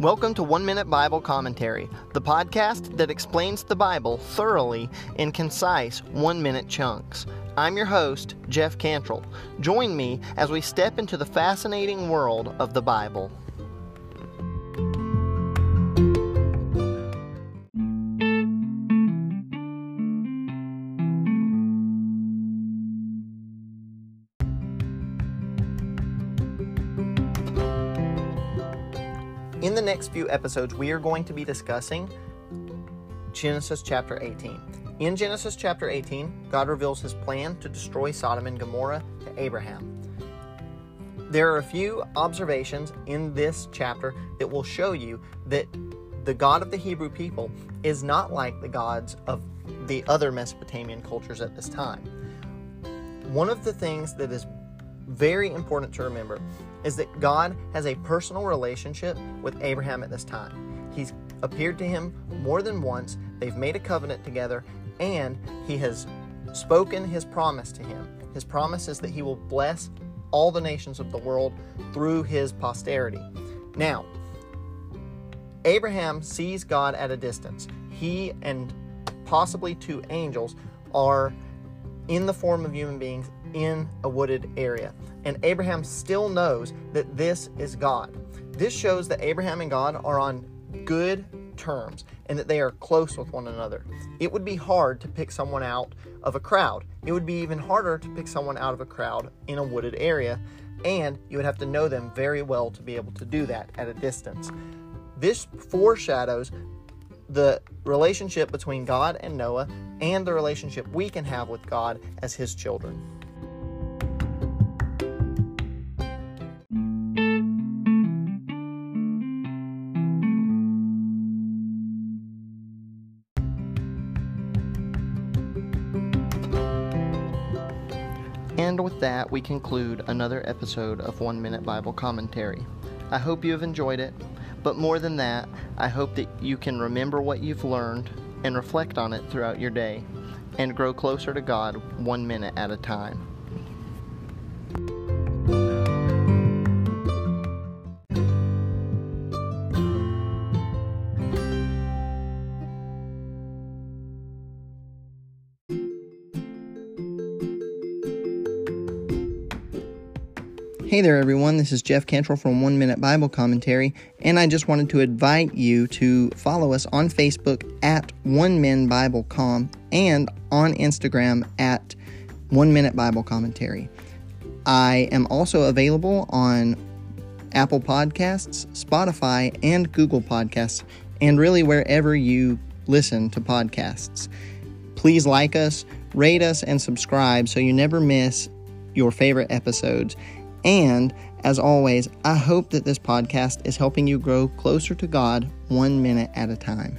Welcome to One Minute Bible Commentary, the podcast that explains the Bible thoroughly in concise one minute chunks. I'm your host, Jeff Cantrell. Join me as we step into the fascinating world of the Bible. In the next few episodes, we are going to be discussing Genesis chapter 18. In Genesis chapter 18, God reveals his plan to destroy Sodom and Gomorrah to Abraham. There are a few observations in this chapter that will show you that the God of the Hebrew people is not like the gods of the other Mesopotamian cultures at this time. One of the things that is very important to remember is that God has a personal relationship with Abraham at this time. He's appeared to him more than once, they've made a covenant together, and he has spoken his promise to him. His promise is that he will bless all the nations of the world through his posterity. Now, Abraham sees God at a distance. He and possibly two angels are in the form of human beings in a wooded area. And Abraham still knows that this is God. This shows that Abraham and God are on good terms and that they are close with one another. It would be hard to pick someone out of a crowd. It would be even harder to pick someone out of a crowd in a wooded area, and you would have to know them very well to be able to do that at a distance. This foreshadows the relationship between God and Noah and the relationship we can have with God as his children. And with that, we conclude another episode of One Minute Bible Commentary. I hope you have enjoyed it, but more than that, I hope that you can remember what you've learned and reflect on it throughout your day and grow closer to God one minute at a time. Hey there, everyone. This is Jeff Cantrell from One Minute Bible Commentary, and I just wanted to invite you to follow us on Facebook at One Min Bible Com and on Instagram at One Minute Bible Commentary. I am also available on Apple Podcasts, Spotify, and Google Podcasts, and really wherever you listen to podcasts. Please like us, rate us, and subscribe so you never miss your favorite episodes. And as always, I hope that this podcast is helping you grow closer to God one minute at a time.